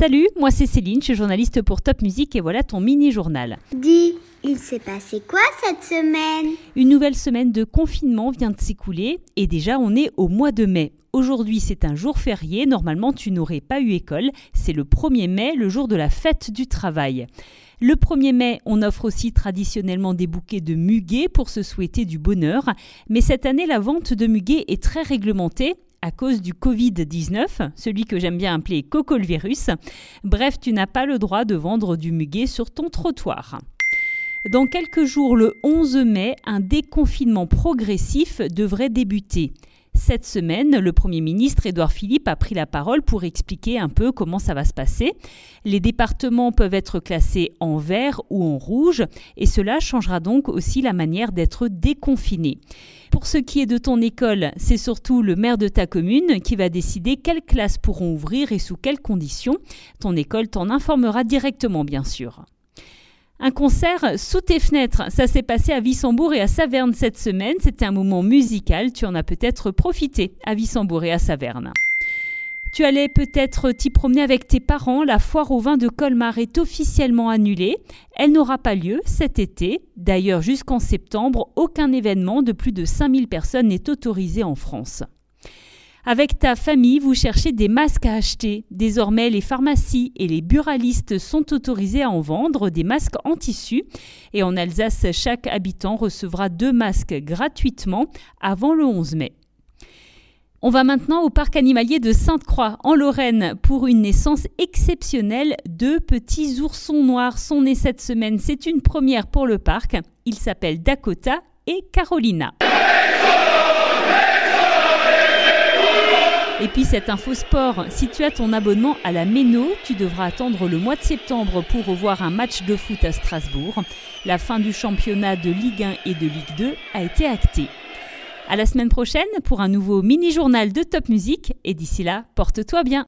Salut, moi c'est Céline, je suis journaliste pour Top Music et voilà ton mini-journal. Dis, il s'est passé quoi cette semaine? Une nouvelle semaine de confinement vient de s'écouler et déjà on est au mois de mai. Aujourd'hui c'est un jour férié, normalement tu n'aurais pas eu école, c'est le 1er mai, le jour de la fête du travail. Le 1er mai, on offre aussi traditionnellement des bouquets de muguet pour se souhaiter du bonheur, mais cette année la vente de muguet est très réglementée à cause du Covid-19, celui que j'aime bien appeler coco le virus. Bref, tu n'as pas le droit de vendre du muguet sur ton trottoir. Dans quelques jours, le 11 mai, un déconfinement progressif devrait débuter. Cette semaine, le Premier ministre Édouard Philippe a pris la parole pour expliquer un peu comment ça va se passer. Les départements peuvent être classés en vert ou en rouge et cela changera donc aussi la manière d'être déconfiné. Pour ce qui est de ton école, c'est surtout le maire de ta commune qui va décider quelles classes pourront ouvrir et sous quelles conditions. Ton école t'en informera directement bien sûr. Un concert sous tes fenêtres, ça s'est passé à Wissembourg et à Saverne cette semaine. C'était un moment musical, tu en as peut-être profité à Wissembourg et à Saverne. Tu allais peut-être t'y promener avec tes parents. La foire au vin de Colmar est officiellement annulée. Elle n'aura pas lieu cet été. D'ailleurs, jusqu'en septembre, aucun événement de plus de 5000 personnes n'est autorisé en France. Avec ta famille, vous cherchez des masques à acheter. Désormais, les pharmacies et les buralistes sont autorisés à en vendre des masques en tissu. Et en Alsace, chaque habitant recevra deux masques gratuitement avant le 11 mai. On va maintenant au parc animalier de Sainte-Croix, en Lorraine, pour une naissance exceptionnelle. Deux petits oursons noirs sont nés cette semaine. C'est une première pour le parc. Ils s'appellent Dakota et Carolina. Et puis cette info sport, si tu as ton abonnement à la Méno, tu devras attendre le mois de septembre pour revoir un match de foot à Strasbourg. La fin du championnat de Ligue 1 et de Ligue 2 a été actée. À la semaine prochaine pour un nouveau mini-journal de Top Music et d'ici là, porte-toi bien.